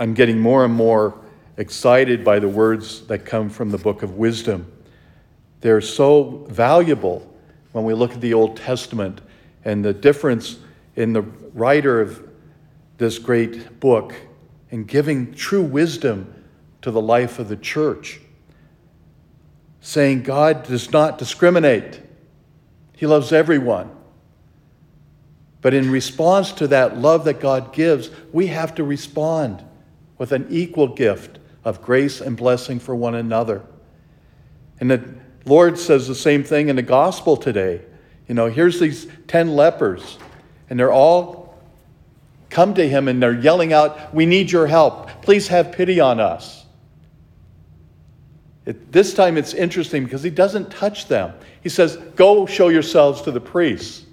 I'm getting more and more excited by the words that come from the book of wisdom. They're so valuable when we look at the Old Testament and the difference in the writer of this great book in giving true wisdom to the life of the church. Saying God does not discriminate, He loves everyone. But in response to that love that God gives, we have to respond with an equal gift of grace and blessing for one another. And the Lord says the same thing in the gospel today. You know, here's these 10 lepers, and they're all come to him and they're yelling out, We need your help. Please have pity on us. It, this time it's interesting because he doesn't touch them. He says, Go show yourselves to the priests.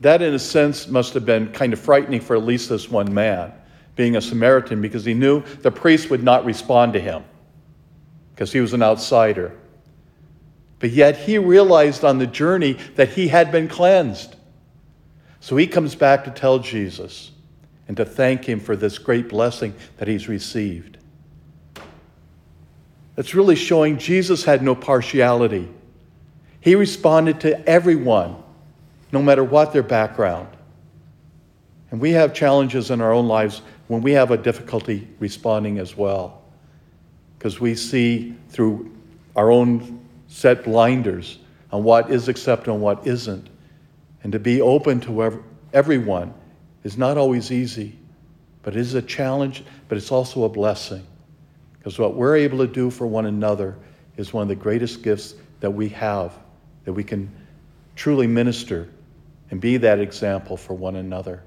That, in a sense, must have been kind of frightening for at least this one man, being a Samaritan, because he knew the priest would not respond to him because he was an outsider. But yet he realized on the journey that he had been cleansed. So he comes back to tell Jesus and to thank him for this great blessing that he's received. That's really showing Jesus had no partiality. He responded to everyone no matter what their background. And we have challenges in our own lives when we have a difficulty responding as well, because we see through our own set blinders on what is accepted and what isn't. And to be open to everyone is not always easy, but it is a challenge, but it's also a blessing. Because what we're able to do for one another is one of the greatest gifts that we have, that we can truly minister and be that example for one another.